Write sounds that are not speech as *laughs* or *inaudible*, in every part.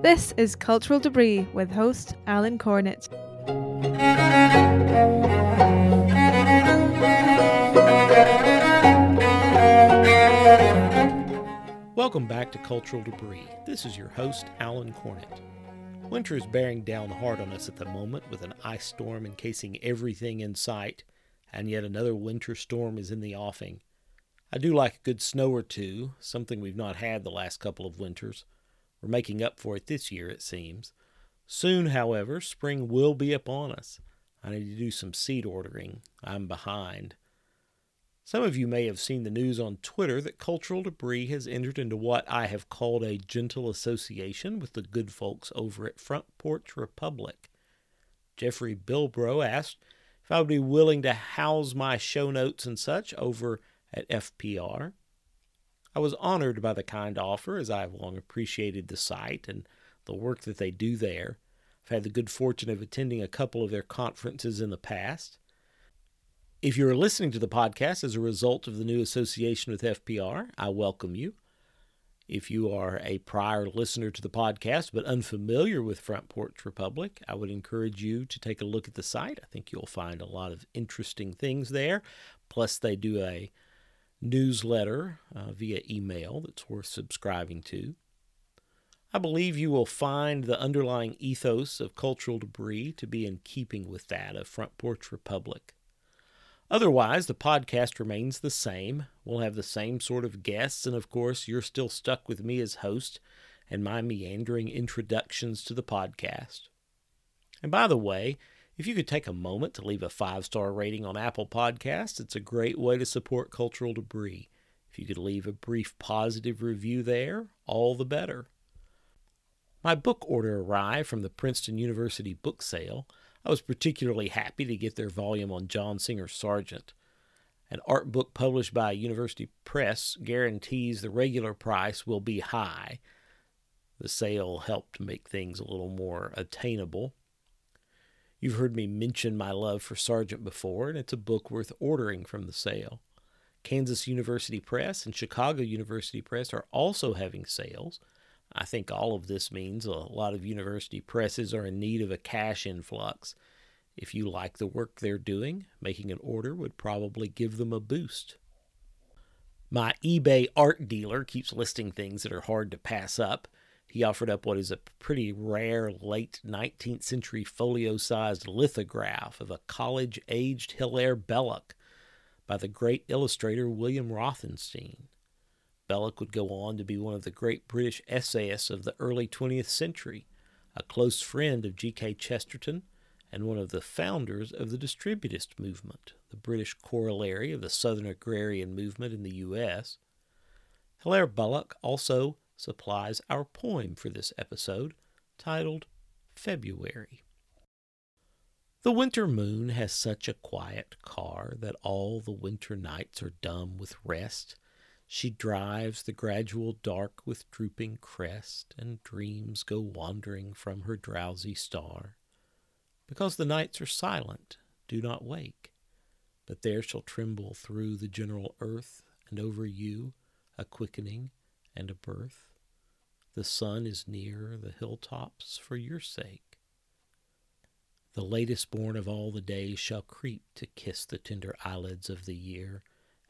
This is Cultural Debris with host Alan Cornett. Welcome back to Cultural Debris. This is your host, Alan Cornett. Winter is bearing down hard on us at the moment with an ice storm encasing everything in sight, and yet another winter storm is in the offing. I do like a good snow or two, something we've not had the last couple of winters. We're making up for it this year, it seems. Soon, however, spring will be upon us. I need to do some seed ordering. I'm behind. Some of you may have seen the news on Twitter that Cultural Debris has entered into what I have called a gentle association with the good folks over at Front Porch Republic. Jeffrey Bilbro asked if I would be willing to house my show notes and such over at FPR. I was honored by the kind offer as I have long appreciated the site and the work that they do there. I've had the good fortune of attending a couple of their conferences in the past. If you're listening to the podcast as a result of the new association with FPR, I welcome you. If you are a prior listener to the podcast but unfamiliar with Front Porch Republic, I would encourage you to take a look at the site. I think you'll find a lot of interesting things there. Plus, they do a newsletter uh, via email that's worth subscribing to. I believe you will find the underlying ethos of cultural debris to be in keeping with that of Front Porch Republic. Otherwise, the podcast remains the same. We'll have the same sort of guests, and of course, you're still stuck with me as host and my meandering introductions to the podcast. And by the way, if you could take a moment to leave a five star rating on Apple Podcasts, it's a great way to support cultural debris. If you could leave a brief positive review there, all the better. My book order arrived from the Princeton University book sale. I was particularly happy to get their volume on John Singer Sargent. An art book published by a university press guarantees the regular price will be high. The sale helped make things a little more attainable. You've heard me mention my love for Sargent before, and it's a book worth ordering from the sale. Kansas University Press and Chicago University Press are also having sales. I think all of this means a lot of university presses are in need of a cash influx. If you like the work they're doing, making an order would probably give them a boost. My eBay art dealer keeps listing things that are hard to pass up. He offered up what is a pretty rare late 19th century folio sized lithograph of a college aged Hilaire Belloc by the great illustrator William Rothenstein. Belloc would go on to be one of the great British essayists of the early 20th century, a close friend of G.K. Chesterton, and one of the founders of the distributist movement, the British corollary of the Southern agrarian movement in the U.S. Hilaire Belloc also supplies our poem for this episode, titled February. The winter moon has such a quiet car that all the winter nights are dumb with rest she drives the gradual dark with drooping crest, and dreams go wandering from her drowsy star. Because the nights are silent, do not wake, but there shall tremble through the general earth, and over you a quickening and a birth. The sun is near the hilltops for your sake. The latest born of all the days shall creep to kiss the tender eyelids of the year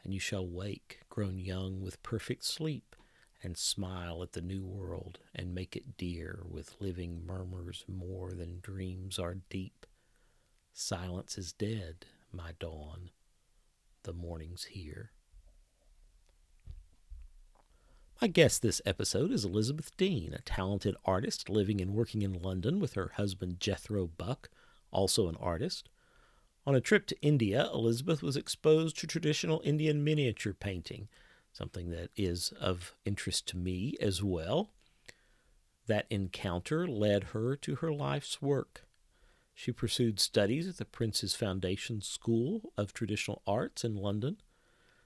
and you shall wake, grown young with perfect sleep, and smile at the new world, and make it dear with living murmurs more than dreams are deep. Silence is dead, my dawn. The morning's here. My guest this episode is Elizabeth Dean, a talented artist living and working in London with her husband Jethro Buck, also an artist. On a trip to India, Elizabeth was exposed to traditional Indian miniature painting, something that is of interest to me as well. That encounter led her to her life's work. She pursued studies at the Prince's Foundation School of Traditional Arts in London.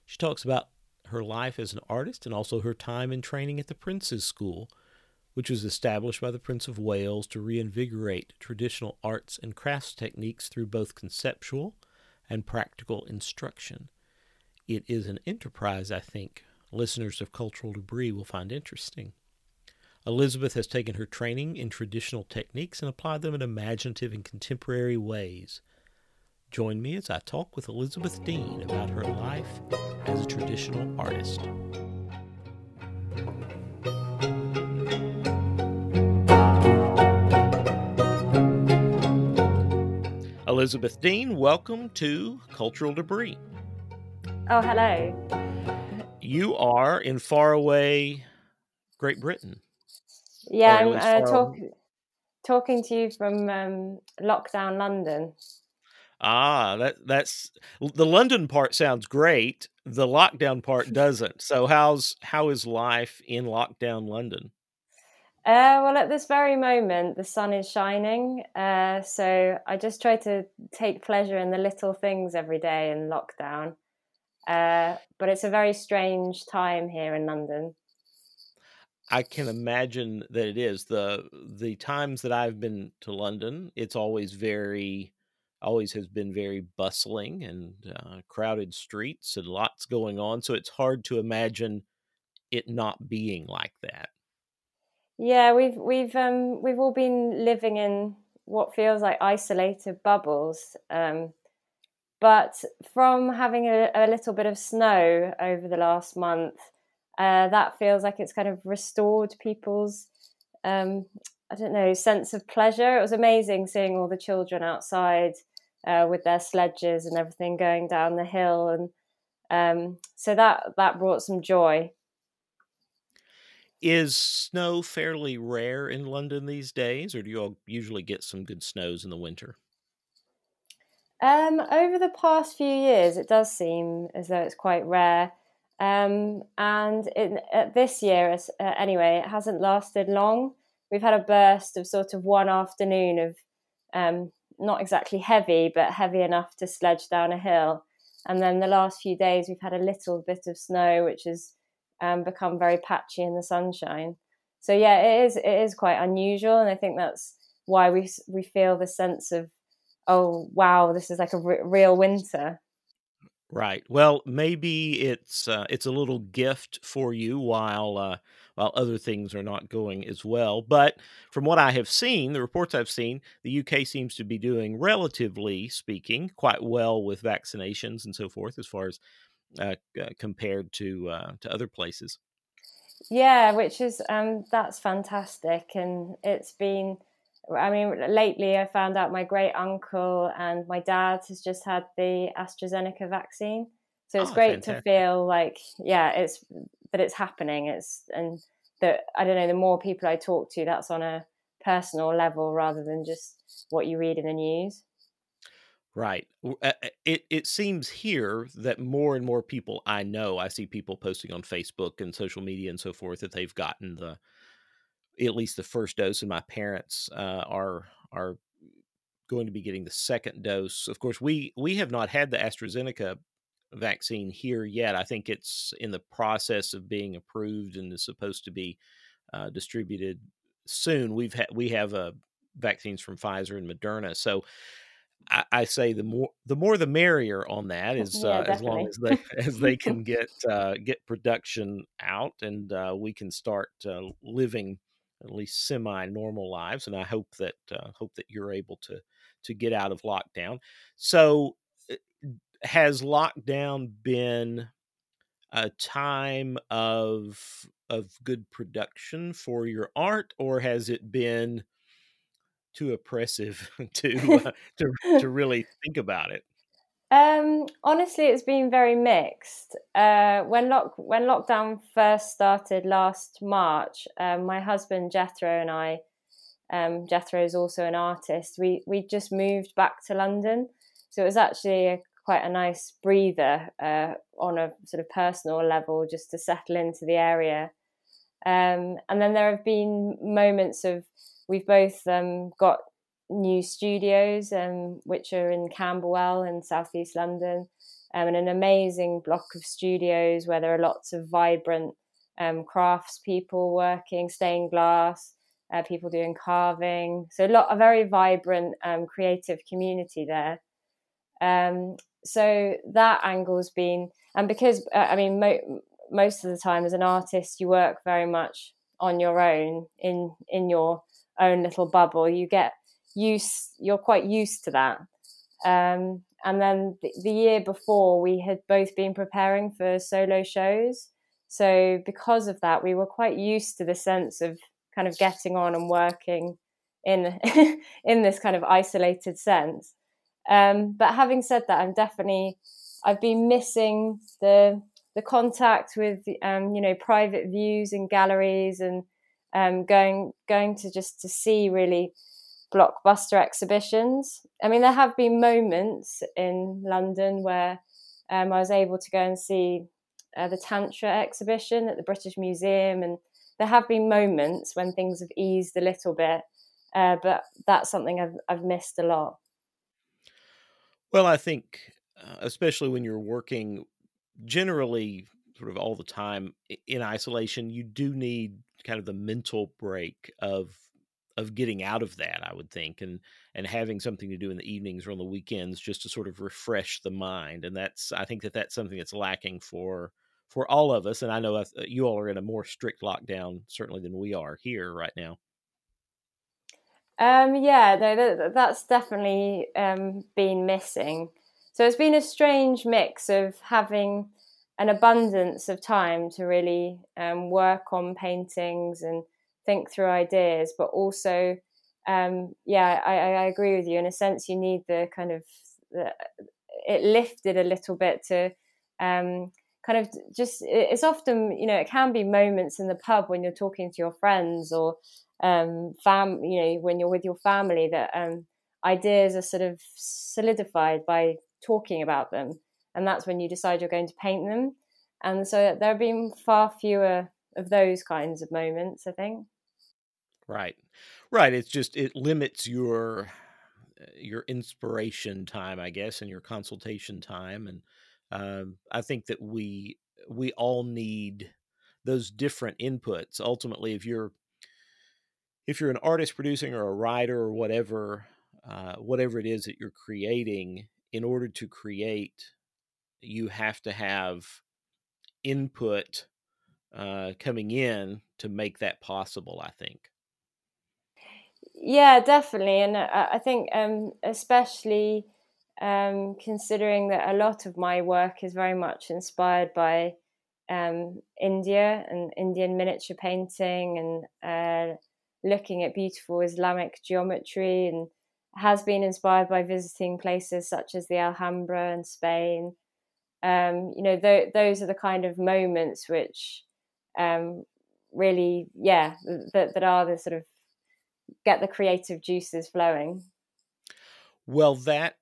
She talks about her life as an artist and also her time in training at the Prince's School, which was established by the Prince of Wales to reinvigorate traditional arts and crafts techniques through both conceptual and practical instruction. It is an enterprise I think listeners of Cultural Debris will find interesting. Elizabeth has taken her training in traditional techniques and applied them in imaginative and contemporary ways. Join me as I talk with Elizabeth Dean about her life as a traditional artist. Elizabeth Dean, welcome to Cultural Debris. Oh, hello. You are in faraway Great Britain. Yeah, I'm uh, talk, talking to you from um, lockdown London. Ah, that that's the London part sounds great. The lockdown part *laughs* doesn't. So how's how is life in lockdown London? Uh, well, at this very moment, the sun is shining. Uh, so I just try to take pleasure in the little things every day in lockdown. Uh, but it's a very strange time here in London. I can imagine that it is the the times that I've been to London. It's always very, always has been very bustling and uh, crowded streets and lots going on. So it's hard to imagine it not being like that. Yeah, we've we've um, we've all been living in what feels like isolated bubbles. Um, but from having a, a, little bit of snow over the last month, uh, that feels like it's kind of restored people's, um, I don't know, sense of pleasure. It was amazing seeing all the children outside uh, with their sledges and everything going down the hill, and um, so that that brought some joy. Is snow fairly rare in London these days, or do you all usually get some good snows in the winter? Um, over the past few years, it does seem as though it's quite rare. Um, and in, uh, this year, uh, anyway, it hasn't lasted long. We've had a burst of sort of one afternoon of um, not exactly heavy, but heavy enough to sledge down a hill. And then the last few days, we've had a little bit of snow, which has um, become very patchy in the sunshine. So yeah, it is it is quite unusual, and I think that's why we we feel the sense of oh wow, this is like a r- real winter. Right. Well, maybe it's uh, it's a little gift for you while uh, while other things are not going as well. But from what I have seen, the reports I've seen, the UK seems to be doing, relatively speaking, quite well with vaccinations and so forth, as far as uh, uh compared to uh, to other places. Yeah, which is um, that's fantastic, and it's been I mean, lately I found out my great uncle and my dad has just had the AstraZeneca vaccine. So it's oh, great fantastic. to feel like, yeah, it's that it's happening. It's and that I don't know. The more people I talk to, that's on a personal level rather than just what you read in the news. Right. It it seems here that more and more people I know, I see people posting on Facebook and social media and so forth that they've gotten the at least the first dose, and my parents uh, are are going to be getting the second dose. Of course, we we have not had the AstraZeneca vaccine here yet. I think it's in the process of being approved and is supposed to be uh, distributed soon. We've had we have uh, vaccines from Pfizer and Moderna, so. I, I say the more the more the merrier on that *laughs* is yeah, uh, as long as they *laughs* as they *laughs* can get uh, get production out and uh, we can start uh, living at least semi-normal lives, and I hope that uh, hope that you're able to to get out of lockdown. So, has lockdown been a time of of good production for your art, or has it been too oppressive *laughs* to uh, *laughs* to to really think about it? Um, honestly, it's been very mixed. Uh, when lock when lockdown first started last March, um, my husband Jethro and I, um, Jethro is also an artist. We we just moved back to London, so it was actually a, quite a nice breather uh, on a sort of personal level, just to settle into the area. Um, and then there have been moments of we've both um, got new studios, um, which are in Camberwell in southeast London, um, and an amazing block of studios where there are lots of vibrant um, crafts people working, stained glass, uh, people doing carving. So a lot, a very vibrant, um, creative community there. Um, so that angle's been, and because uh, I mean, mo- most of the time as an artist, you work very much on your own in in your own little bubble. You get used. You're quite used to that. Um, and then the, the year before, we had both been preparing for solo shows. So because of that, we were quite used to the sense of kind of getting on and working in *laughs* in this kind of isolated sense. Um, but having said that, I'm definitely I've been missing the the contact with um, you know private views and galleries and um, going going to just to see really blockbuster exhibitions. I mean, there have been moments in London where um, I was able to go and see uh, the Tantra exhibition at the British Museum, and there have been moments when things have eased a little bit, uh, but that's something I've I've missed a lot. Well, I think, uh, especially when you're working generally sort of all the time in isolation, you do need kind of the mental break of of getting out of that i would think and and having something to do in the evenings or on the weekends just to sort of refresh the mind and that's i think that that's something that's lacking for for all of us and i know uh, you all are in a more strict lockdown certainly than we are here right now um yeah no that's definitely um been missing so it's been a strange mix of having an abundance of time to really um, work on paintings and think through ideas, but also, um, yeah, I, I, agree with you. In a sense, you need the kind of the, it lifted a little bit to um, kind of just. It's often you know it can be moments in the pub when you're talking to your friends or um, fam, you know, when you're with your family that um, ideas are sort of solidified by talking about them and that's when you decide you're going to paint them. And so there have been far fewer of those kinds of moments, I think. Right, right. It's just it limits your uh, your inspiration time, I guess, and your consultation time, and um, I think that we we all need those different inputs. Ultimately, if you're if you're an artist producing or a writer or whatever, uh, whatever it is that you're creating, in order to create you have to have input uh, coming in to make that possible. I think. Yeah, definitely, and I think um, especially um, considering that a lot of my work is very much inspired by um, India and Indian miniature painting and uh, looking at beautiful Islamic geometry and has been inspired by visiting places such as the Alhambra in Spain um, you know, th- those are the kind of moments which um, really, yeah, that, that are the sort of get the creative juices flowing. Well, that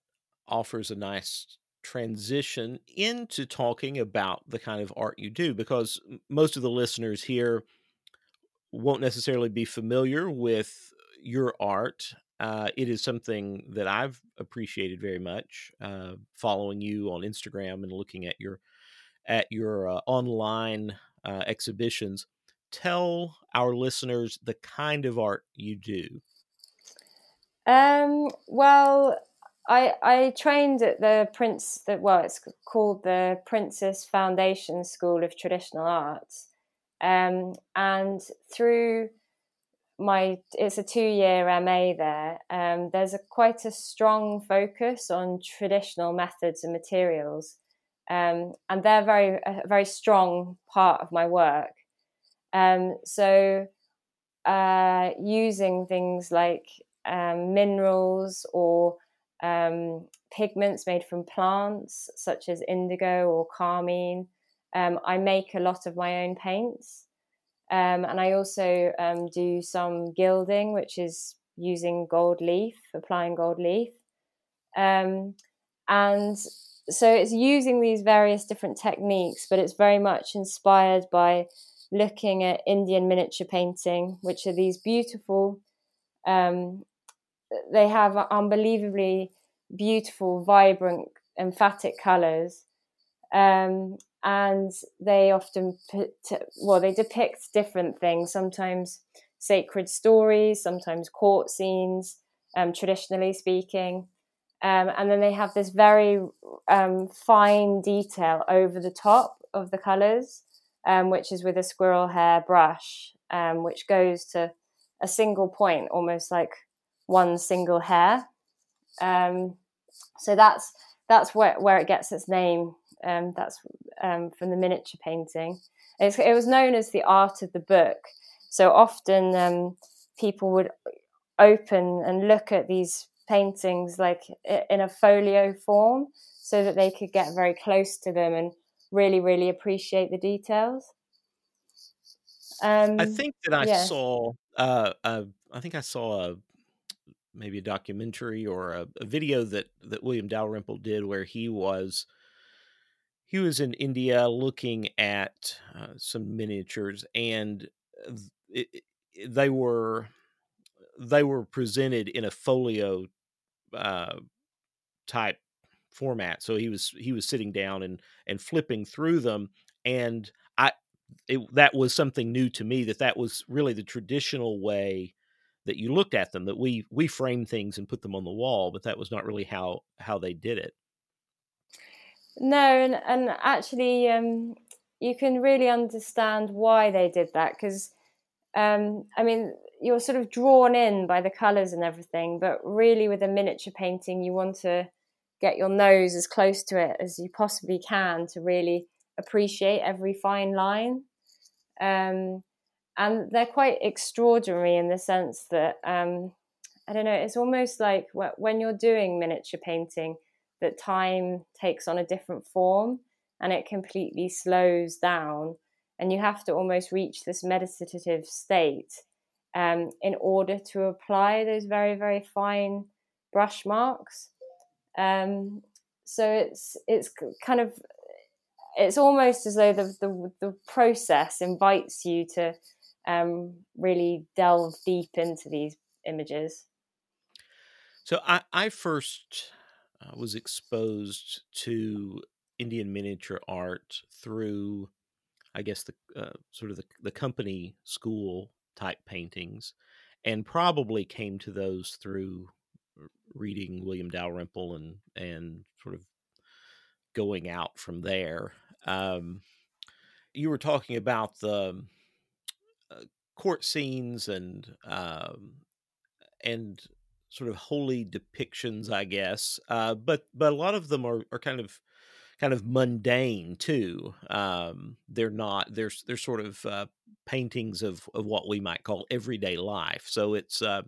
offers a nice transition into talking about the kind of art you do because most of the listeners here won't necessarily be familiar with your art uh, it is something that I've appreciated very much. Uh, following you on Instagram and looking at your at your uh, online uh, exhibitions. Tell our listeners the kind of art you do. Um, well, I I trained at the Prince. that well, it's called the Prince's Foundation School of Traditional Arts, um, and through my it's a two year MA there. Um, there's a quite a strong focus on traditional methods and materials, um, and they're very a very strong part of my work. Um, so uh, using things like um, minerals or um, pigments made from plants such as indigo or carmine. Um, I make a lot of my own paints. Um, and I also um, do some gilding, which is using gold leaf, applying gold leaf. Um, and so it's using these various different techniques, but it's very much inspired by looking at Indian miniature painting, which are these beautiful, um, they have unbelievably beautiful, vibrant, emphatic colors. Um, and they often put, well they depict different things sometimes sacred stories sometimes court scenes um, traditionally speaking um, and then they have this very um, fine detail over the top of the colors um, which is with a squirrel hair brush um, which goes to a single point, almost like one single hair. Um, so that's that's where, where it gets its name. Um, that's um, from the miniature painting. It's, it was known as the art of the book. So often um, people would open and look at these paintings like in a folio form so that they could get very close to them and really, really appreciate the details. Um, I think that I yeah. saw, uh, uh, I think I saw a, maybe a documentary or a, a, video that, that William Dalrymple did where he was he was in India looking at uh, some miniatures and it, it, they were they were presented in a folio uh, type format. So he was he was sitting down and and flipping through them, and I it, that was something new to me that that was really the traditional way that you looked at them that we we frame things and put them on the wall but that was not really how how they did it no and and actually um you can really understand why they did that because um i mean you're sort of drawn in by the colors and everything but really with a miniature painting you want to get your nose as close to it as you possibly can to really appreciate every fine line. Um, and they're quite extraordinary in the sense that um, I don't know. It's almost like when you're doing miniature painting, that time takes on a different form and it completely slows down, and you have to almost reach this meditative state um, in order to apply those very very fine brush marks. Um, so it's it's kind of it's almost as though the the, the process invites you to um, really delve deep into these images. So I, I first uh, was exposed to Indian miniature art through, I guess the uh, sort of the, the company school type paintings, and probably came to those through reading William Dalrymple and and sort of going out from there. Um, you were talking about the uh, court scenes and um, and sort of holy depictions, I guess. Uh, but but a lot of them are, are kind of kind of mundane too. Um, they're not. They're they're sort of uh, paintings of of what we might call everyday life. So it's uh,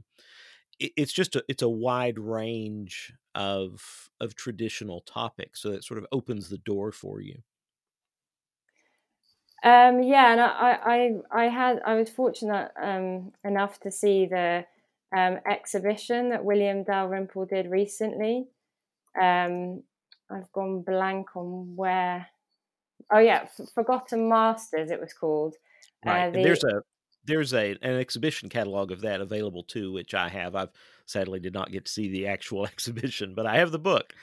it's just a it's a wide range of of traditional topics so it sort of opens the door for you um, yeah and I, I i had i was fortunate um, enough to see the um, exhibition that william dalrymple did recently um, i've gone blank on where oh yeah forgotten masters it was called right uh, the, there's a there's a an exhibition catalog of that available too, which I have. I've sadly did not get to see the actual *laughs* exhibition, but I have the book.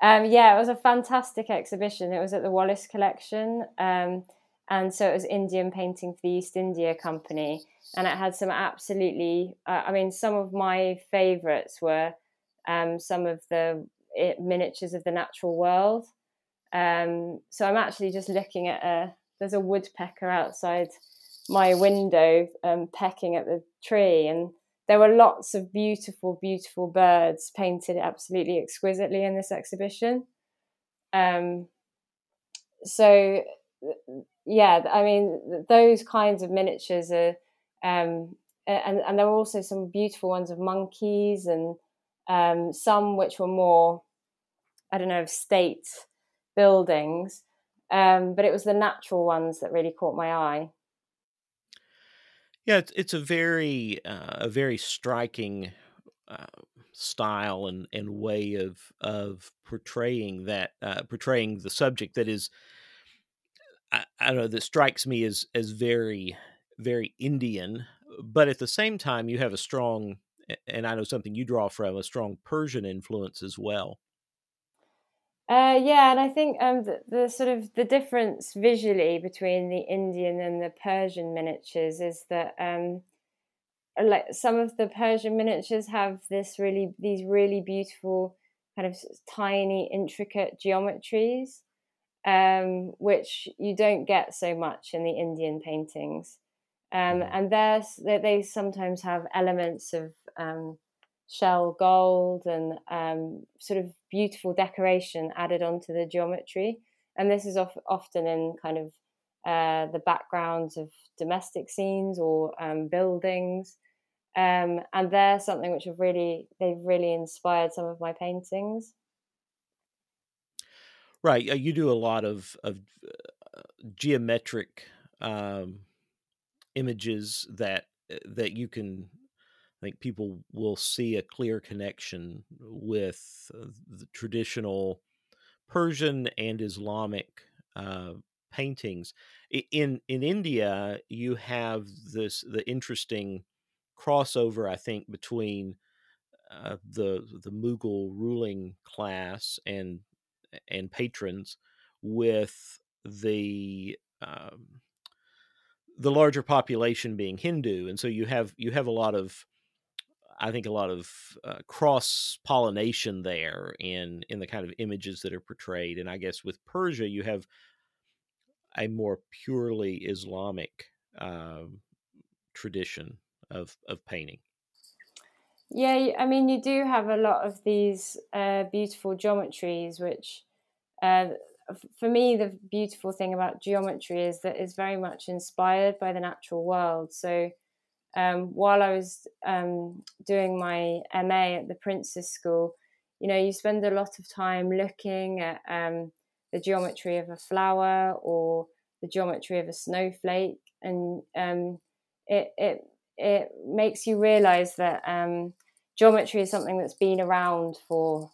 Um, yeah, it was a fantastic exhibition. It was at the Wallace Collection, um, and so it was Indian painting for the East India Company, and it had some absolutely. Uh, I mean, some of my favourites were um, some of the miniatures of the natural world. Um, so I'm actually just looking at a. There's a woodpecker outside my window um, pecking at the tree and there were lots of beautiful beautiful birds painted absolutely exquisitely in this exhibition um, so yeah i mean those kinds of miniatures are um, and, and there were also some beautiful ones of monkeys and um, some which were more i don't know of state buildings um, but it was the natural ones that really caught my eye. Yeah, it's, it's a very uh, a very striking uh, style and, and way of of portraying that uh, portraying the subject that is I, I, don't know that strikes me as as very very Indian, but at the same time you have a strong and I know something you draw from a strong Persian influence as well. Uh, yeah, and I think um, the, the, sort of the difference visually between the Indian and the Persian miniatures is that um, like some of the Persian miniatures have this really these really beautiful kind of tiny intricate geometries, um, which you don't get so much in the Indian paintings. Um, mm. and there's, they, they sometimes have elements of um, shell gold and um, sort of beautiful decoration added onto the geometry. And this is of, often in kind of uh, the backgrounds of domestic scenes or um, buildings. Um, and they're something which have really, they've really inspired some of my paintings. Right. You do a lot of, of uh, geometric um, images that uh, that you can I think people will see a clear connection with uh, the traditional Persian and Islamic uh, paintings. In in India, you have this the interesting crossover, I think, between uh, the the Mughal ruling class and and patrons with the um, the larger population being Hindu, and so you have you have a lot of I think a lot of uh, cross pollination there in in the kind of images that are portrayed, and I guess with Persia you have a more purely Islamic uh, tradition of of painting. Yeah, I mean you do have a lot of these uh, beautiful geometries, which uh, for me the beautiful thing about geometry is that it's very much inspired by the natural world. So um, while I was um, doing my MA at the Prince's School, you know, you spend a lot of time looking at um, the geometry of a flower or the geometry of a snowflake, and um, it it it makes you realize that um, geometry is something that's been around for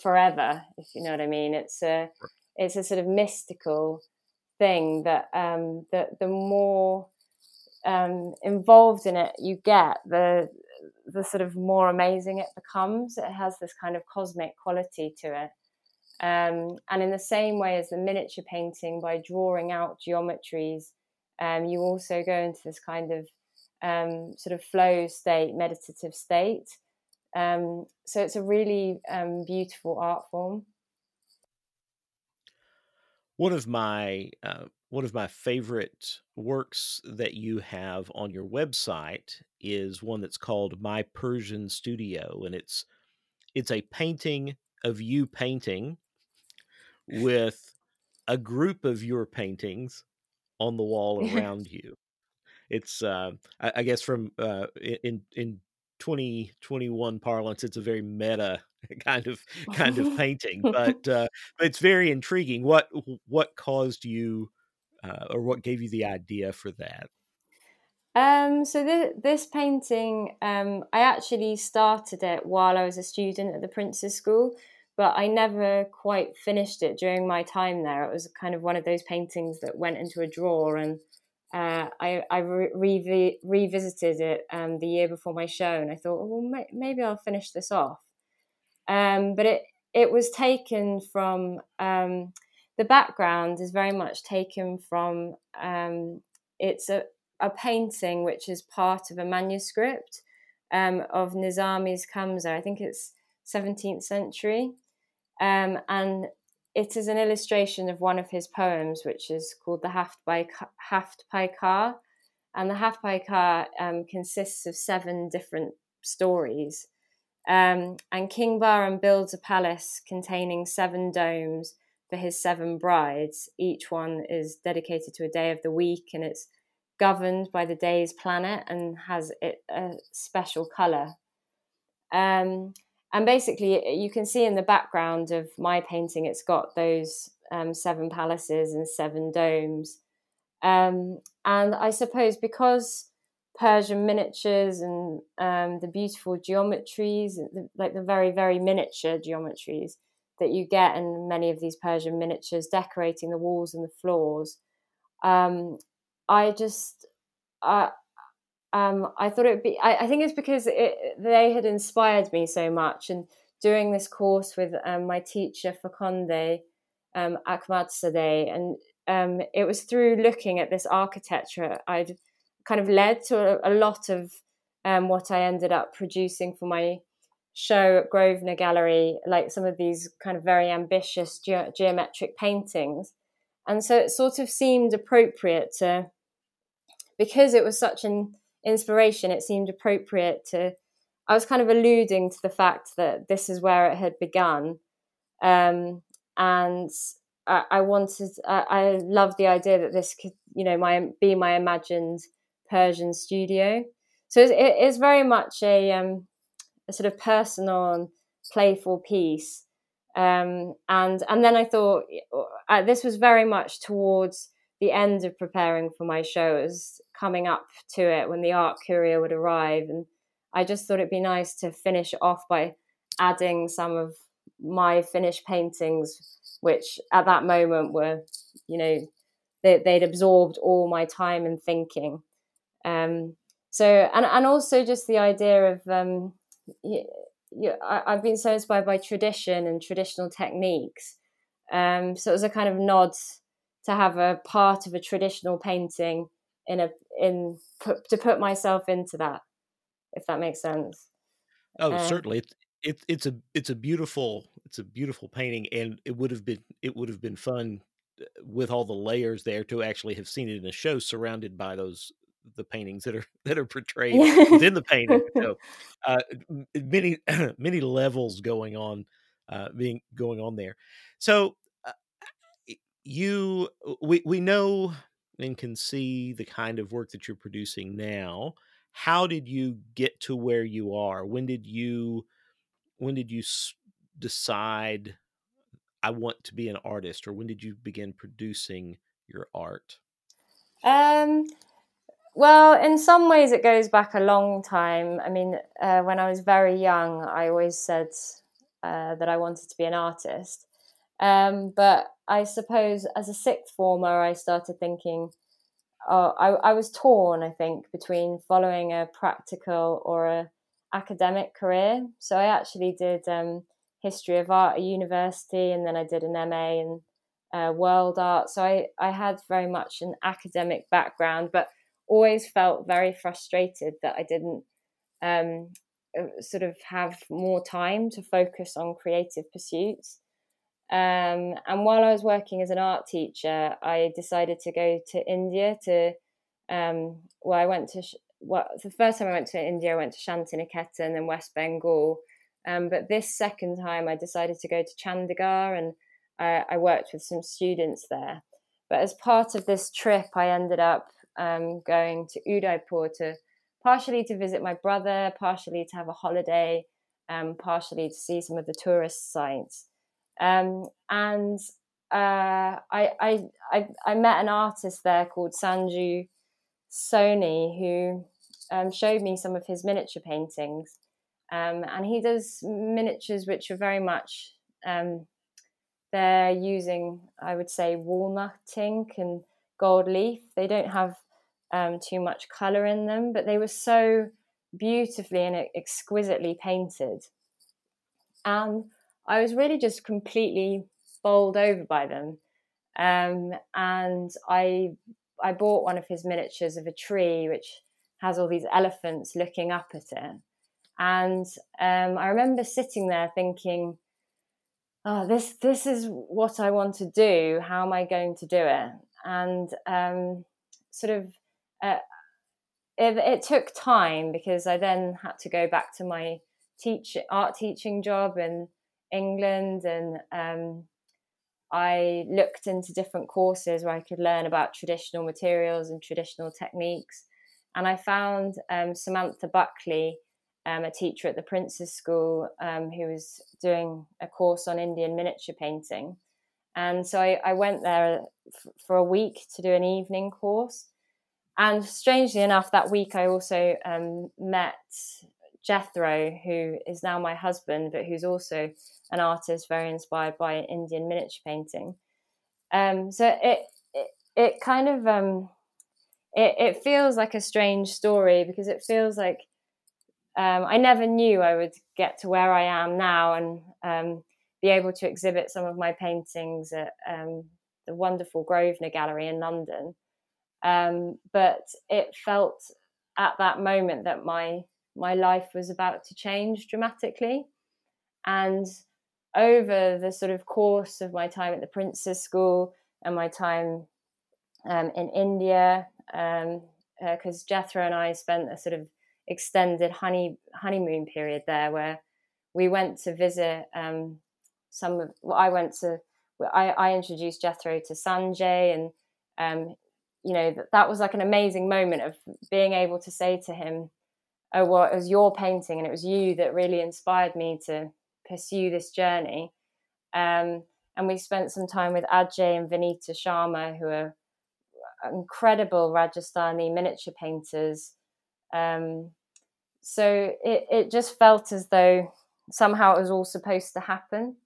forever. If you know what I mean, it's a it's a sort of mystical thing that um, that the more um, involved in it you get, the the sort of more amazing it becomes. It has this kind of cosmic quality to it. Um, and in the same way as the miniature painting, by drawing out geometries, um, you also go into this kind of um, sort of flow state, meditative state. Um, so it's a really um, beautiful art form. One of my uh, one of my favorite works that you have on your website is one that's called My Persian Studio, and it's it's a painting of you painting with a group of your paintings on the wall *laughs* around you. It's uh, I, I, guess from uh, in in 2021 parlance, it's a very meta *laughs* kind of kind of *laughs* painting, but uh, but it's very intriguing. What what caused you uh, or what gave you the idea for that? Um, so th- this painting, um, I actually started it while I was a student at the Prince's School, but I never quite finished it during my time there. It was kind of one of those paintings that went into a drawer, and uh, I, I re- revisited it um, the year before my show, and I thought, oh, well, may- maybe I'll finish this off. Um, but it it was taken from um, the background is very much taken from um, it's a, a painting which is part of a manuscript um, of Nizami's Khamsa. I think it's 17th century. Um, and it is an illustration of one of his poems, which is called the Haft, by, Haft Paikar. And the Haft Paikar um, consists of seven different stories. Um, and King Bahram builds a palace containing seven domes for his seven brides. Each one is dedicated to a day of the week and it's governed by the day's planet and has it a special color. Um, and basically, you can see in the background of my painting, it's got those um, seven palaces and seven domes. Um, and I suppose because Persian miniatures and um, the beautiful geometries, like the very, very miniature geometries, that you get in many of these Persian miniatures decorating the walls and the floors. Um, I just, um, I thought it would be, I, I think it's because it, they had inspired me so much. And doing this course with um, my teacher, Fakonde um, Ahmad Sadeh, and um, it was through looking at this architecture I'd kind of led to a, a lot of um, what I ended up producing for my show at Grosvenor Gallery, like some of these kind of very ambitious ge- geometric paintings. And so it sort of seemed appropriate to because it was such an inspiration, it seemed appropriate to. I was kind of alluding to the fact that this is where it had begun, um, and I, I wanted. I, I love the idea that this could, you know, my be my imagined Persian studio. So it's, it is very much a, um, a sort of personal and playful piece. Um, and and then I thought uh, this was very much towards the end of preparing for my show. It was coming up to it when the art courier would arrive, and I just thought it'd be nice to finish off by adding some of my finished paintings, which at that moment were, you know, they, would absorbed all my time and thinking. Um, so and and also just the idea of um, you, you, I, have been so inspired by tradition and traditional techniques. Um, so it was a kind of nod to have a part of a traditional painting in a in put, to put myself into that, if that makes sense. Oh, uh, certainly. It's it, it's a it's a beautiful it's a beautiful painting, and it would have been it would have been fun uh, with all the layers there to actually have seen it in a show surrounded by those the paintings that are *laughs* that are portrayed *laughs* within the painting. So uh, many *clears throat* many levels going on, uh, being going on there. So uh, you we we know and can see the kind of work that you're producing now. How did you get to where you are? When did you when did you decide I want to be an artist, or when did you begin producing your art? Um, well, in some ways, it goes back a long time. I mean, uh, when I was very young, I always said uh, that I wanted to be an artist. Um, but I suppose as a sixth former, I started thinking, oh, I, I was torn, I think, between following a practical or a academic career. So I actually did um, history of art at university, and then I did an MA in uh, world art. So I, I had very much an academic background, but always felt very frustrated that I didn't um, uh, sort of have more time to focus on creative pursuits. Um, and while I was working as an art teacher, I decided to go to India to, um, well, I went to, well, the first time I went to India, I went to Shantiniketan in West Bengal. Um, but this second time, I decided to go to Chandigarh and I, I worked with some students there. But as part of this trip, I ended up um, going to Udaipur to partially to visit my brother, partially to have a holiday, um, partially to see some of the tourist sites. Um, and uh, I, I, I, I, met an artist there called Sanju Sony who um, showed me some of his miniature paintings. Um, and he does miniatures which are very much, um, they're using, I would say, walnut ink and gold leaf. They don't have um, too much color in them, but they were so beautifully and exquisitely painted. And I was really just completely bowled over by them. Um, and I I bought one of his miniatures of a tree which has all these elephants looking up at it. And um, I remember sitting there thinking, "Oh, this this is what I want to do. How am I going to do it?" And um, sort of uh, it, it, took time because I then had to go back to my teach art teaching job in England, and um, I looked into different courses where I could learn about traditional materials and traditional techniques. And I found um, Samantha Buckley, um, a teacher at the Prince's School, um, who was doing a course on Indian miniature painting. And so I, I went there f- for a week to do an evening course. And strangely enough, that week I also um, met Jethro, who is now my husband, but who's also an artist very inspired by Indian miniature painting. Um, so it, it, it kind of um, it, it feels like a strange story because it feels like um, I never knew I would get to where I am now and um, be able to exhibit some of my paintings at um, the wonderful Grosvenor Gallery in London. Um, but it felt at that moment that my my life was about to change dramatically, and over the sort of course of my time at the Prince's School and my time um, in India, um, because uh, Jethro and I spent a sort of extended honey honeymoon period there where we went to visit um, some of well, I went to I, I introduced Jethro to Sanjay and um, you know that, that was like an amazing moment of being able to say to him oh well it was your painting and it was you that really inspired me to pursue this journey. Um, and we spent some time with Ajay and Vinita Sharma who are incredible Rajasthani miniature painters. Um, so it, it just felt as though somehow it was all supposed to happen.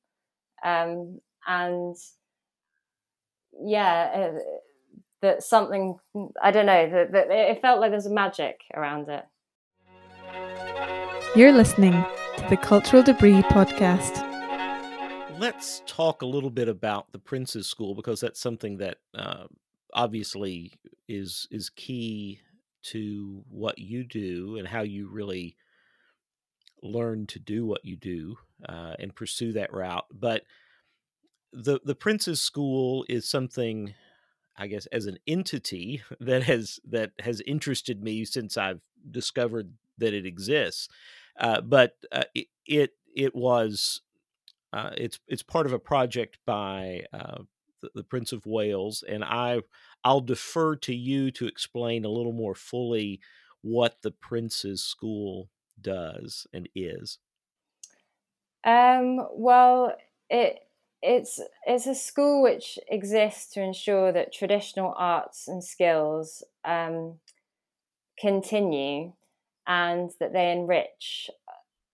Um, and yeah it, that something I don't know that, that it felt like there's a magic around it. You're listening to the Cultural Debris podcast. Let's talk a little bit about the Prince's School because that's something that uh, obviously is is key to what you do and how you really learn to do what you do uh, and pursue that route. But the the Prince's School is something I guess as an entity *laughs* that has that has interested me since I've discovered that it exists. Uh, but uh, it, it, it was uh, it's it's part of a project by uh, the, the, Prince of Wales, and I I'll defer to you to explain a little more fully what the Prince's School does and is. Um, well, it it's it's a school which exists to ensure that traditional arts and skills um, continue and that they enrich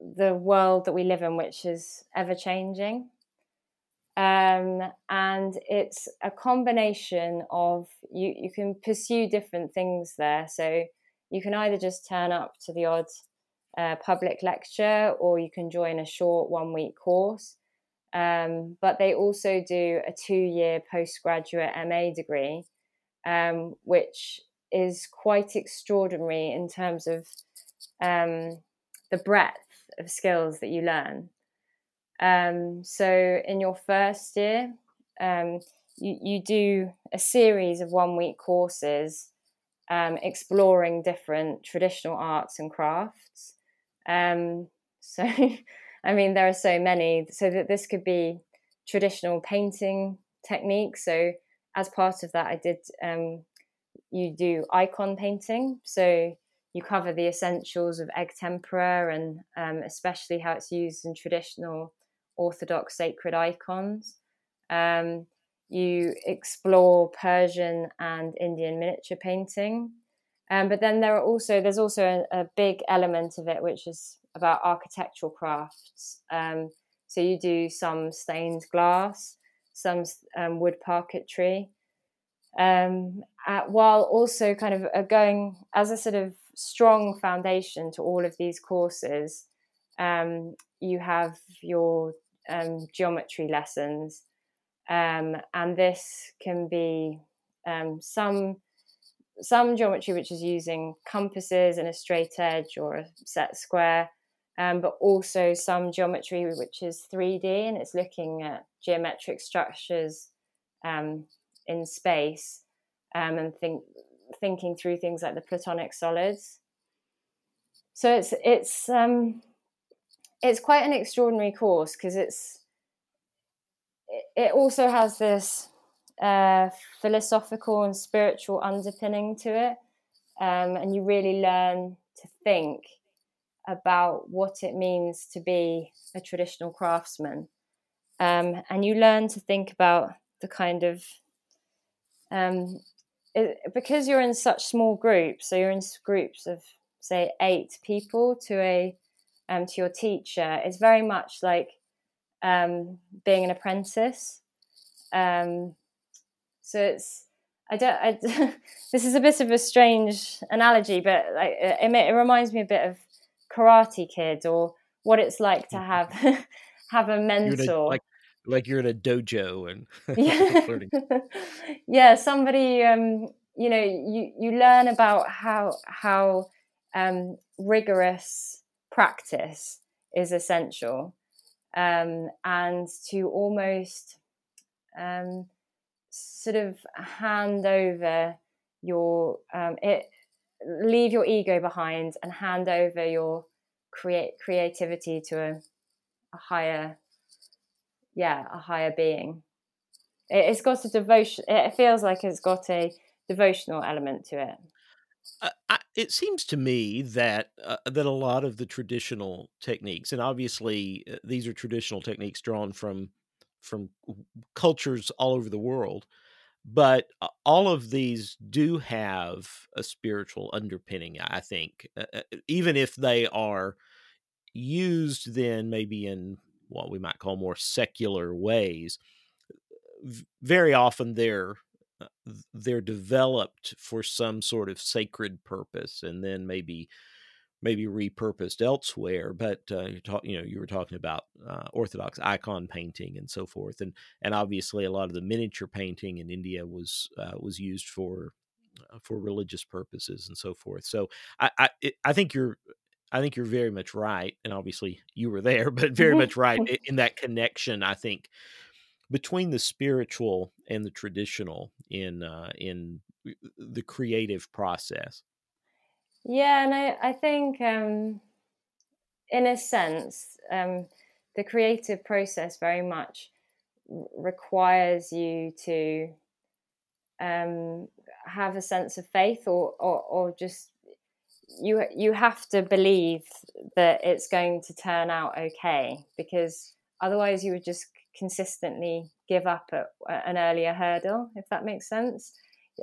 the world that we live in, which is ever changing. Um, and it's a combination of you, you can pursue different things there. So you can either just turn up to the odd uh, public lecture or you can join a short one week course. Um, but they also do a two year postgraduate MA degree, um, which is quite extraordinary in terms of um, the breadth of skills that you learn. Um, so, in your first year, um, you, you do a series of one week courses um, exploring different traditional arts and crafts. *laughs* so, I mean, there are so many. So that this could be traditional painting techniques. So as part of that, I did. Um, you do icon painting. So you cover the essentials of egg tempera and um, especially how it's used in traditional Orthodox sacred icons. Um, you explore Persian and Indian miniature painting. Um, but then there are also there's also a, a, big element of it which is about architectural crafts. Um, so you do some stained glass, some um, wood parquetry, um, at, while also kind of uh, going as a sort of strong foundation to all of these courses. Um, you have your um, geometry lessons, um, and this can be some some geometry which is using compasses and a straight edge or a set square, um, but also some geometry which is 3D and it's looking at geometric structures um, in space um, and think, thinking through things like the platonic solids. So it's it's um, it's quite an extraordinary course because it's it also has this uh, philosophical and spiritual underpinning to it, um, and you really learn to think about what it means to be a traditional craftsman. Um, and you learn to think about the kind of um, it, because you're in such small groups, so you're in groups of say eight people to a um, to your teacher. It's very much like um, being an apprentice. Um, so it's I don't. I, *laughs* this is a bit of a strange analogy, but like it, it reminds me a bit of Karate Kid or what it's like to mm-hmm. have *laughs* have a mentor. like like you're in a dojo and *laughs* *laughs* yeah. *laughs* yeah, somebody um, you know, you you learn about how how um, rigorous practice is essential, um, and to almost um, sort of hand over your um, it leave your ego behind and hand over your create creativity to a, a higher yeah a higher being it, has got a devotion it feels like it's got a devotional element to it uh, I, it seems to me that uh, that a lot of the traditional techniques, and obviously uh, these are traditional techniques drawn from from cultures all over the world, but uh, all of these do have a spiritual underpinning. I think, uh, uh, even if they are used then maybe in what we might call more secular ways, very often they're uh, they're developed for some sort of sacred purpose and then maybe maybe repurposed elsewhere but uh, you talk you know you were talking about uh, orthodox icon painting and so forth and and obviously a lot of the miniature painting in India was uh, was used for uh, for religious purposes and so forth. So i i, I think you're I think you're very much right, and obviously you were there, *laughs* but very much right *laughs* in that connection. I think between the spiritual and the traditional in uh, in the creative process. Yeah, and I, I think um, in a sense, um, the creative process very much requires you to um, have a sense of faith or, or, or just you you have to believe that it's going to turn out okay because otherwise you would just consistently give up at an earlier hurdle, if that makes sense.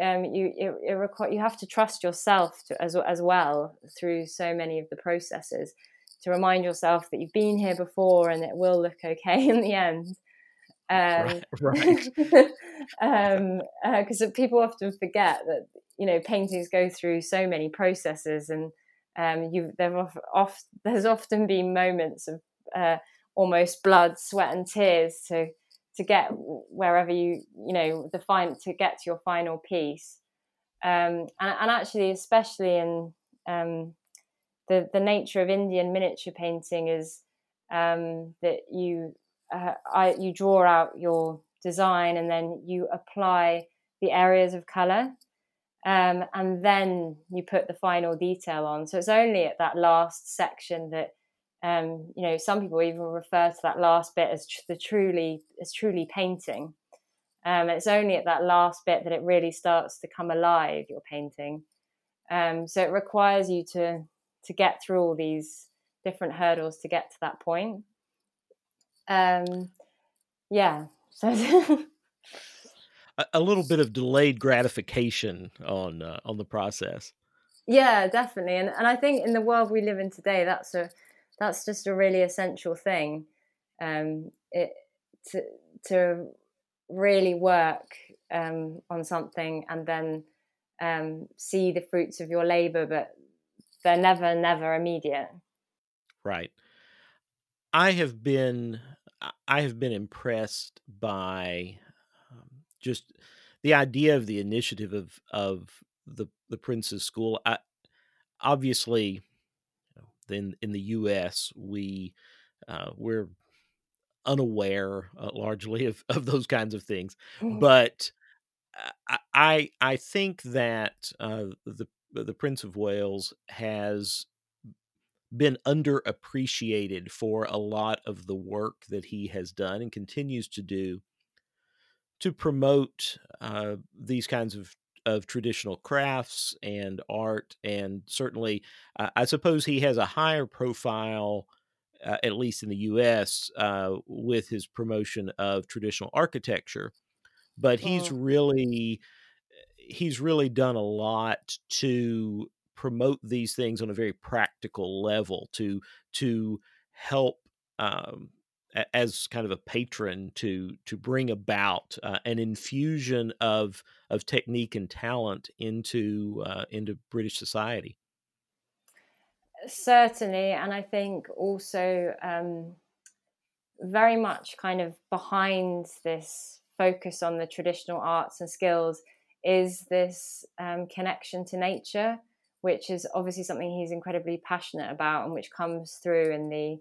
Um, you it, it you have to trust yourself to, as as well through so many of the processes to remind yourself that you've been here before and it will look okay *laughs* in the end. Um, *laughs* right. Because *laughs* um, uh, people often forget that you know paintings go through so many processes and um, you there off, there's often been moments of uh, almost blood, sweat, and tears to to get wherever you you know the fine to get to your final piece. Um, and, and, actually, especially in um, the the nature of Indian miniature painting is um, that you uh, I, you draw out your design and then you apply the areas of color um, and then you put the final detail on. So it's only at that last section that um, you know, some people even refer to that last bit as tr- the truly as truly painting. Um, it's only at that last bit that it really starts to come alive. Your painting, um, so it requires you to to get through all these different hurdles to get to that point. Um, yeah, so *laughs* a, a, little bit of delayed gratification on uh, on the process. Yeah, definitely, and and I think in the world we live in today, that's a that's just a really essential thing um, it, to to really work um, on something and then um, see the fruits of your labor, but they're never, never immediate. Right. I have been I have been impressed by um, just the idea of the initiative of of the the Prince's School. I, obviously, in in the U.S. we uh, we're unaware uh, largely of, of those kinds of things, mm. but I I think that uh, the the Prince of Wales has been underappreciated for a lot of the work that he has done and continues to do to promote uh, these kinds of of traditional crafts and art, and certainly, uh, I suppose he has a higher profile, uh, at least in the U.S., uh, with his promotion of traditional architecture. But he's oh. really he's really done a lot to promote these things on a very practical level to to help um, as kind of a patron to to bring about uh, an infusion of of technique and talent into uh, into British society. Certainly, and I think also um, very much kind of behind this focus on the traditional arts and skills is this um, connection to nature, which is obviously something he's incredibly passionate about and which comes through in the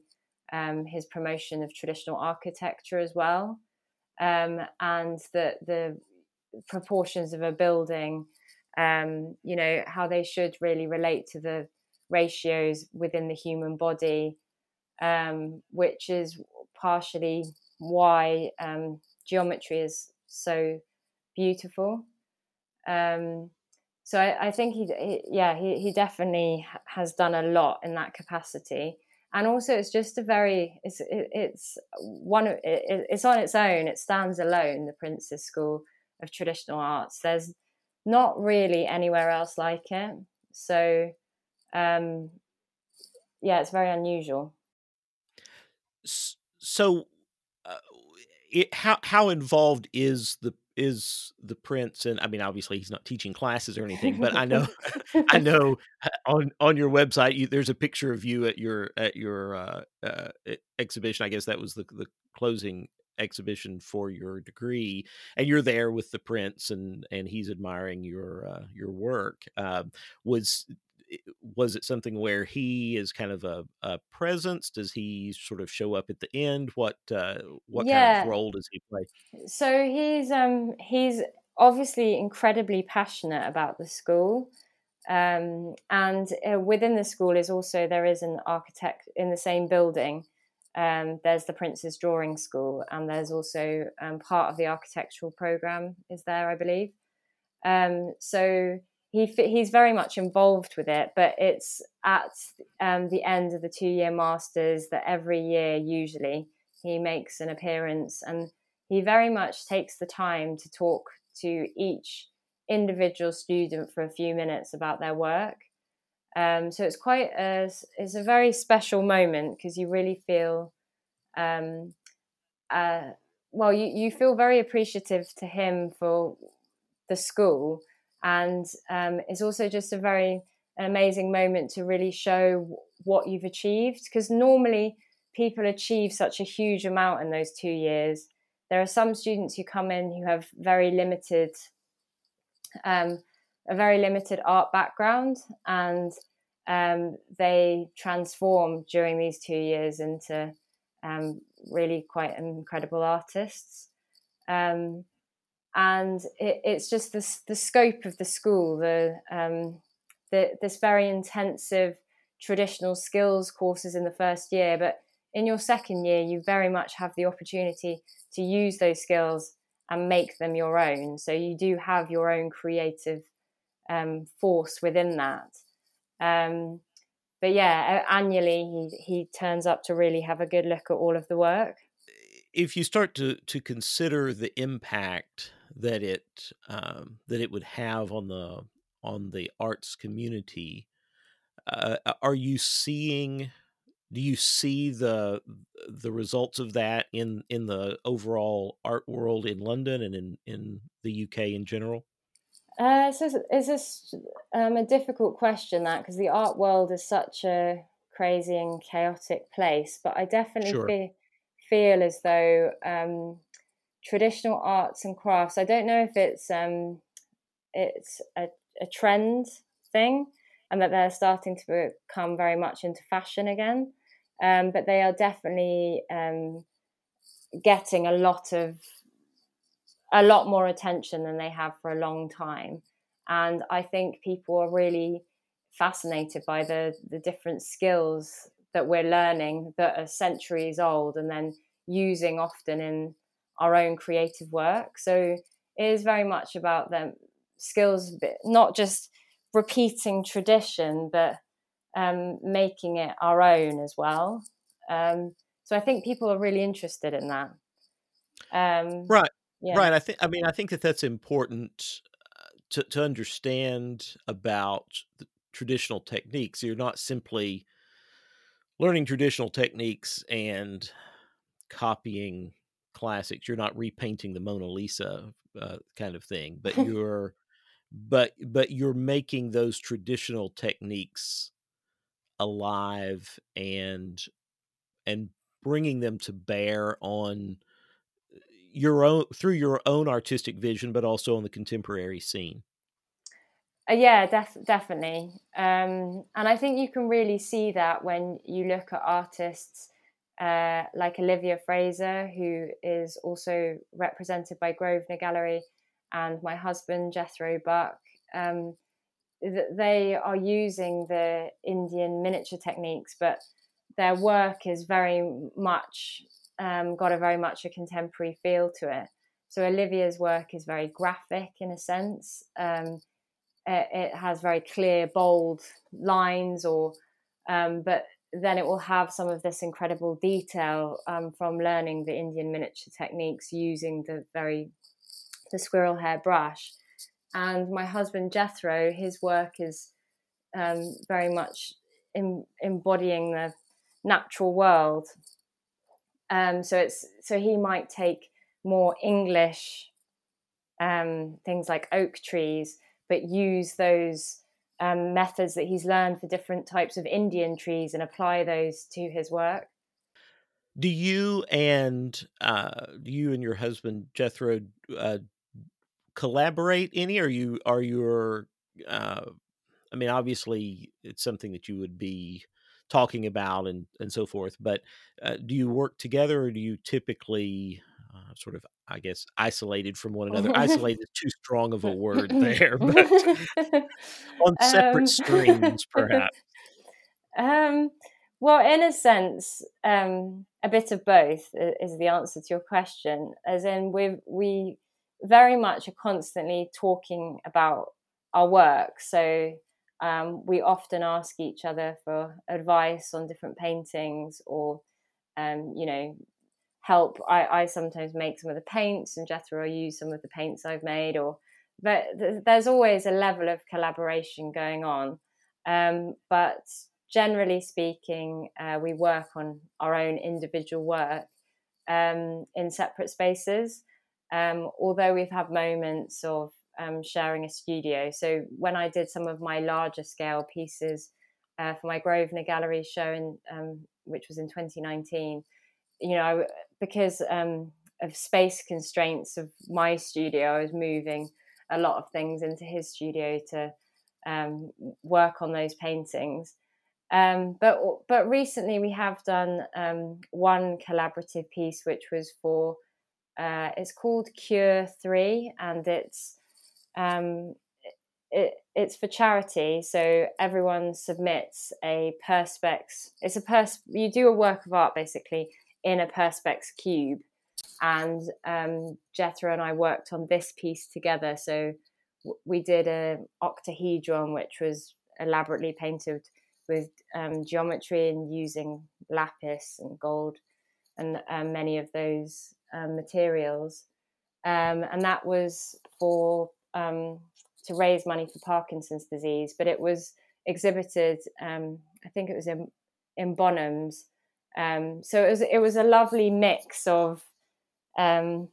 um, his promotion of traditional architecture as well, um, and the the proportions of a building um, you know, how they should really relate to the ratios within the human body, um, which is partially why um, geometry is so beautiful. Um, so I, I think he, he, yeah, he, he definitely has done a lot in that capacity. And also, it's just a very, it's, it, it's one, it, it's on its own. It stands alone. The Prince's School of Traditional Arts. There's not really anywhere else like it. So, um, yeah, it's very unusual. So, uh, it, how how involved is the is the prince and i mean obviously he's not teaching classes or anything but i *laughs* know *laughs* i know uh, on on your website you, there's a picture of you at your at your uh, uh, exhibition. I guess that was the the closing exhibition for your degree and you're there with the prince and and he's admiring your uh, your work. Uh, was was it something where he is kind of a, a, presence? Does he sort of show up at the end? What uh, what yeah. kind of role does he play? So he's um, he's obviously incredibly passionate about the school, um, and uh, within the school is also there is an architect in the same building. Um, there's the Prince's Drawing School, and there's also um, part of the architectural program is there, I believe. Um, so he he's very much involved with it, but it's at um, the end of the two year masters that every year usually he makes an appearance, and he very much takes the time to talk to each individual student for a few minutes about their work. Um, so it's quite a it's a very special moment because you really feel um, uh, well you, you feel very appreciative to him for the school and um, it's also just a very amazing moment to really show what you've achieved because normally people achieve such a huge amount in those two years. There are some students who come in who have very limited um, a very limited art background and um, they transform during these two years into um, really quite incredible artists. Um, and it, it's just the the scope of the school, the, um, the this very intensive traditional skills courses in the first year, but in your second year, you very much have the opportunity to use those skills and make them your own. So you do have your own creative um, force within that. Um, but yeah, annually he he turns up to really have a good look at all of the work. If you start to to consider the impact that it um, that it would have on the on the arts community. Uh, are you seeing? Do you see the the results of that in in the overall art world in London and in in the UK in general? Uh, so it's a, um, a difficult question that because the art world is such a crazy and chaotic place, but I definitely sure. feel, feel as though um, traditional arts and crafts. I don't know if it's um, it's a, a trend thing and that they're starting to become very much into fashion again. Um, but they are definitely um, getting a lot of a lot more attention than they have for a long time. And I think people are really fascinated by the the different skills that we're learning that are centuries old and then using often in our own creative work. So it is very much about them skills, not just repeating tradition, but um, making it our own as well. Um, so I think people are really interested in that. Um, right. Yeah. Right. I think. I mean, I think that that's important uh, to to understand about the traditional techniques. You're not simply learning traditional techniques and copying classics. You're not repainting the Mona Lisa uh, kind of thing, but *laughs* you're but but you're making those traditional techniques alive and and bringing them to bear on your own through your own artistic vision but also on the contemporary scene uh, yeah def- definitely um, and i think you can really see that when you look at artists uh, like Olivia Fraser, who is also represented by Grosvenor Gallery, and my husband Jethro Buck, um, they are using the Indian miniature techniques, but their work is very much um, got a very much a contemporary feel to it. So Olivia's work is very graphic in a sense. Um, it, it, has very clear, bold lines, or um, but then it will have some of this incredible detail um, from learning the Indian miniature techniques using the very the squirrel hair brush. And my husband Jethro, his work is um, very much in, embodying the natural world. Um, so it's so he might take more English um, things like oak trees, but use those um, methods that he's learned for different types of Indian trees and apply those to his work. Do you and uh, you and your husband Jethro uh, collaborate any? Are you are your uh, I mean, obviously, it's something that you would be talking about and and so forth. But uh, do you work together, or do you typically uh, sort of, I guess, isolated from one another? *laughs* isolated is too strong of a word *laughs* there, *laughs* but on separate um, streams, perhaps. Um, well, in a sense, um, a bit of both is the answer to your question. As in, we we very much are constantly talking about our work. So um, we often ask each other for advice on different paintings or, um, you know, help. I, I sometimes make some of the paints and Jethro will use some of the paints I've made or but there's always a level of collaboration going on. Um, but generally speaking, uh, we work on our own individual work um, in separate spaces. Um, although we've had moments of um, sharing a studio. So when I did some of my larger scale pieces uh, for my Grosvenor Gallery show, in, um, which was in 2019, you know, because um, of space constraints of my studio, I was moving a lot of things into his studio to um, work on those paintings. Um, but but recently we have done um, one collaborative piece, which was for uh, it's called Cure Three, and it's um, it, it's for charity. So everyone submits a perspex. It's a pers. You do a work of art basically in a perspex cube, and um, Jethro and I worked on this piece together. So we did a octahedron, which was elaborately painted with um, geometry and using lapis and gold and um, many of those um, materials. Um, and that was for um, to raise money for Parkinson's disease, but it was exhibited. Um, I think it was in in Bonhams. Um, so it was it was a lovely mix of um,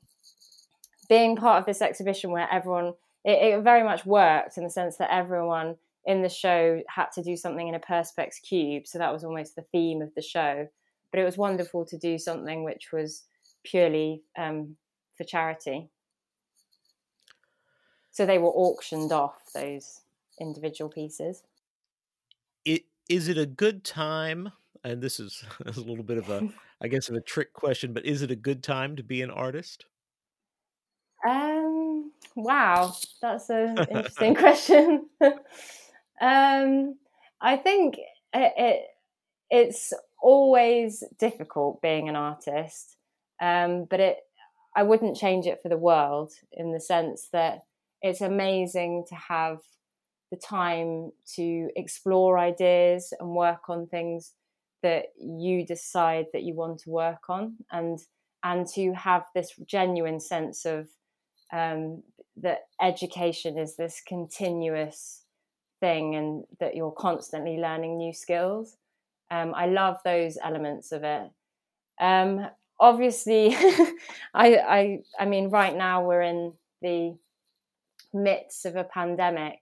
being part of this exhibition where everyone it, it, very much worked in the sense that everyone in the show had to do something in a perspex cube. So that was almost the theme of the show. But it was wonderful to do something which was purely um, for charity. So they were auctioned off those individual pieces. It is it a good time? And this is, *laughs* a little bit of a, *laughs* I guess, of a trick question, but is it a good time to be an artist? Um. Wow, that's an interesting *laughs* question. um, I think it, it it's always difficult being an artist, um, but it I wouldn't change it for the world in the sense that it's amazing to have the time to explore ideas and work on things that you decide that you want to work on and and to have this genuine sense of um, that education is this continuous thing and that you're constantly learning new skills um, i love those elements of it um, obviously *laughs* I, I i mean right now we're in the midst of a pandemic.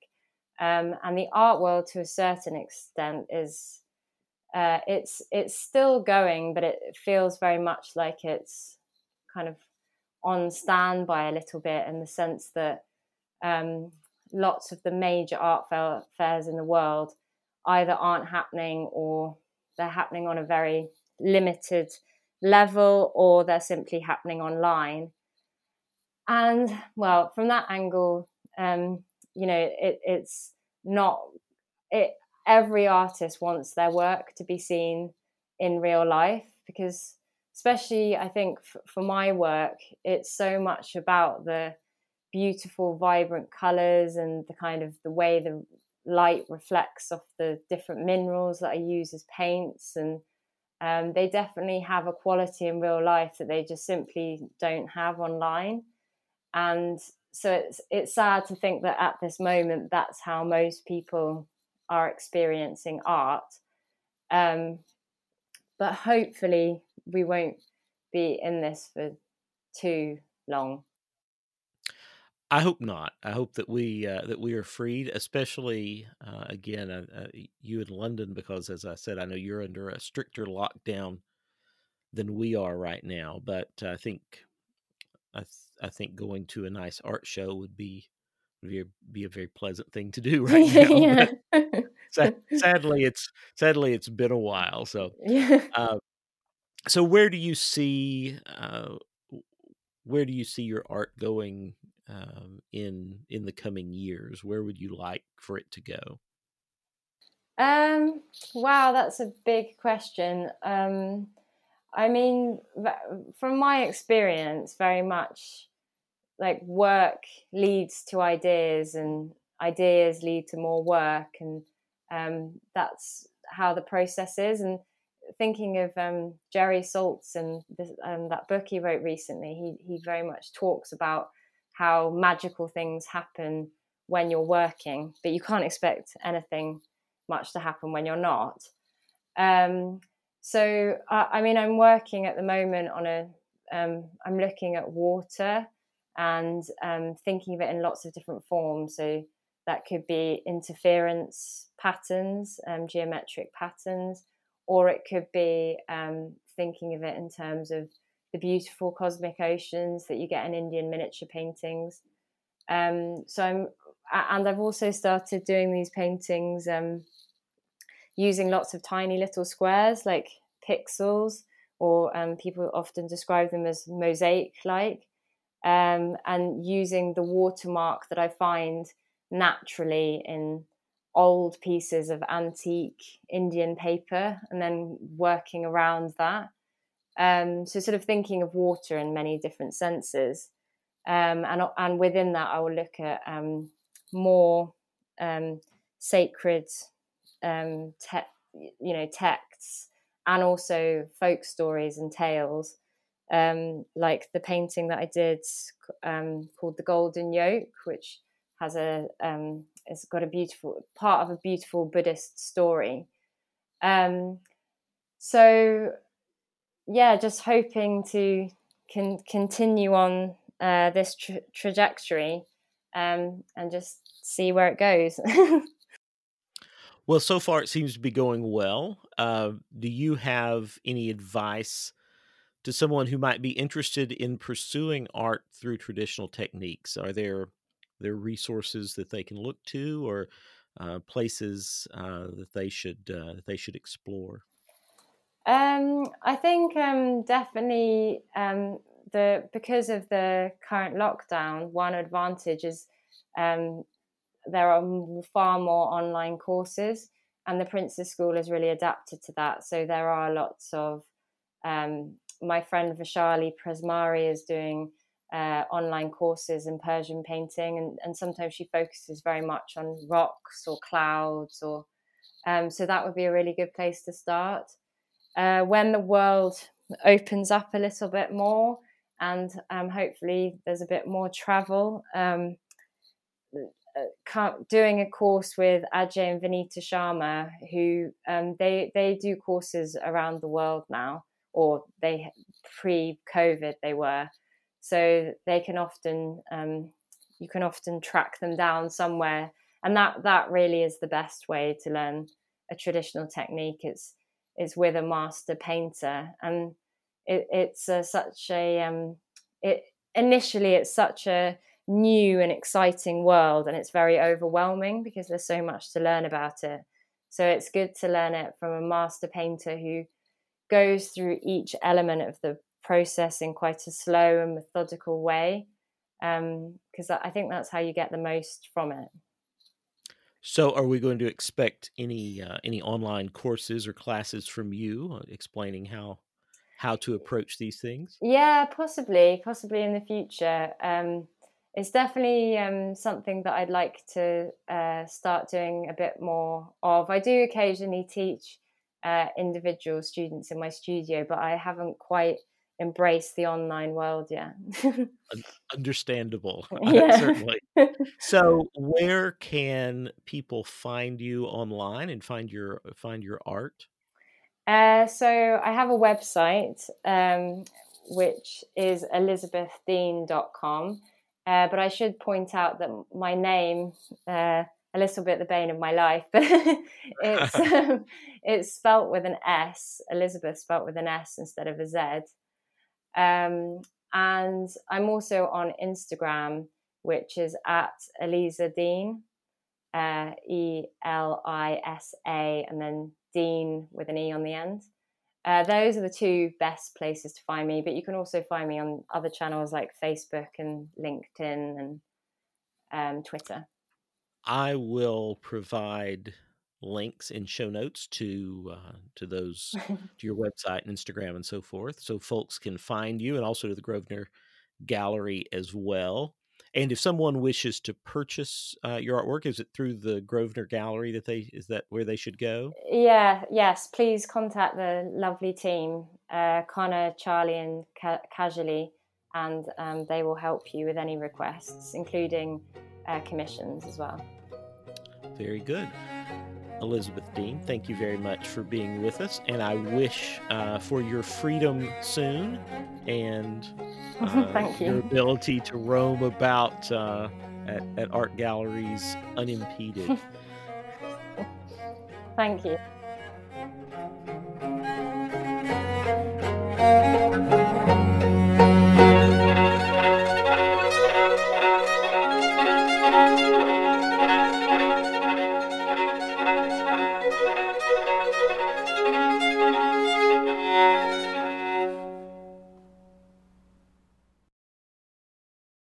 Um, and the art world, to a certain extent, is uh, it's it's still going, but it feels very much like it's kind of on standby a little bit in the sense that um, lots of the major art fair, fairs in the world either aren't happening or they're happening on a very limited level or they're simply happening online. And well, from that angle, um, you know, it, it's not it. Every artist wants their work to be seen in real life because, especially, I think f- for my work, it's so much about the beautiful, vibrant colors and the kind of the way the light reflects off the different minerals that I use as paints and um, they definitely have a quality in real life that they just simply don't have online. And so it's it's sad to think that at this moment that's how most people are experiencing art. Um, but hopefully we won't be in this for too long. I hope not. I hope that we uh, that we are freed, especially uh, again uh, uh, you in London, because as I said, I know you're under a stricter lockdown than we are right now. But I think I th- I think going to a nice art show would be would be a, be a very pleasant thing to do *laughs* right *laughs* now. sad, *laughs* sadly, it's sadly it's been a while. So yeah. *laughs* Uh, so where do you see uh, where do you see your art going um, in in the coming years? Where would you like for it to go? Um, wow, that's a big question. Um, I mean, from my experience, very much like work leads to ideas, and ideas lead to more work, and um, that's how the process is. And thinking of um, Jerry Saltz and this, um, that book he wrote recently, he he very much talks about how magical things happen when you're working, but you can't expect anything much to happen when you're not. Um, so, uh, I mean, I'm working at the moment on a, um, I'm looking at water and um, thinking of it in lots of different forms. So, that could be interference patterns, um, geometric patterns, or it could be um, thinking of it in terms of the beautiful cosmic oceans that you get in Indian miniature paintings. Um, so I'm, and I've also started doing these paintings um, using lots of tiny little squares like pixels, or um, people often describe them as mosaic-like, um, and using the watermark that I find naturally in old pieces of antique Indian paper, and then working around that. Um, so sort of thinking of water in many different senses. Um, and, and within that, I will look at um, more um, sacred, um, te- you know, texts and also folk stories and tales, um, like the painting that I did called "The Golden Yoke," which has a it's got a beautiful part of a beautiful Buddhist story. so yeah, just hoping to can continue on uh, this tra- trajectory um, and just see where it goes. *laughs* well, so far it seems to be going well. Uh, do you have any advice to someone who might be interested in pursuing art through traditional techniques? Are there there resources that they can look to, or uh, places uh, that they should uh, that they should explore? Um, I think um, definitely um, the because of the current lockdown, one advantage is um, there are far more online courses, and the Prince's School has really adapted to that. So there are lots of um, my friend Vaishali Prajapati is doing uh, online courses in Persian painting, and, and sometimes she focuses very much on rocks or clouds, or um, so that would be a really good place to start uh, when the world opens up a little bit more and um, hopefully there's a bit more travel. Um, uh, doing a course with Ajay and Vinita Sharma, who um, they they do courses around the world now, or they pre-COVID they were, so they can often um, you can often track them down somewhere, and that that really is the best way to learn a traditional technique. It's is with a master painter, and it, it's a, such a um, it initially it's such a new and exciting world, and it's very overwhelming because there's so much to learn about it. So it's good to learn it from a master painter who goes through each element of the process in quite a slow and methodical way because um, I think that's how you get the most from it. So, are we going to expect any uh, any online courses or classes from you uh, explaining how how to approach these things? Yeah, possibly, possibly in the future. Um, it's definitely um, something that I'd like to uh, start doing a bit more of. I do occasionally teach uh, individual students in my studio, but I haven't quite embraced the online world yet. *laughs* Understandable, *laughs* yeah. certainly. *laughs* So, where can people find you online and find your find your art? Uh, so I have a website um, which is elisabethdean.com. Uh, but I should point out that my name, uh, a little bit the bane of my life, but it's um, it's spelt with an S. Elizabeth spelt with an S instead of a Z. Um, and I'm also on Instagram, which is at Elisa Dean, uh, E L I S A, and then Dean with an E on the end. Uh, those are the two best places to find me, but you can also find me on other channels like Facebook and LinkedIn and um, Twitter. I will provide links in show notes to uh, to those *laughs* to your website and Instagram and so forth, so folks can find you, and also to the Grosvenor Gallery as well. And if someone wishes to purchase uh, your artwork, is it through the Grosvenor Gallery that they is that where they should go? Yeah, yes. Please contact the lovely team, uh, Connor, Charlie, and Ca- Casually, and um, they will help you with any requests, including uh, commissions as well. Very good. Elisabeth Dean, thank you very much for being with us, and I wish uh, for your freedom soon and *laughs* uh, Thank you. your ability to roam about uh, at, at art galleries unimpeded. *laughs* Thank you.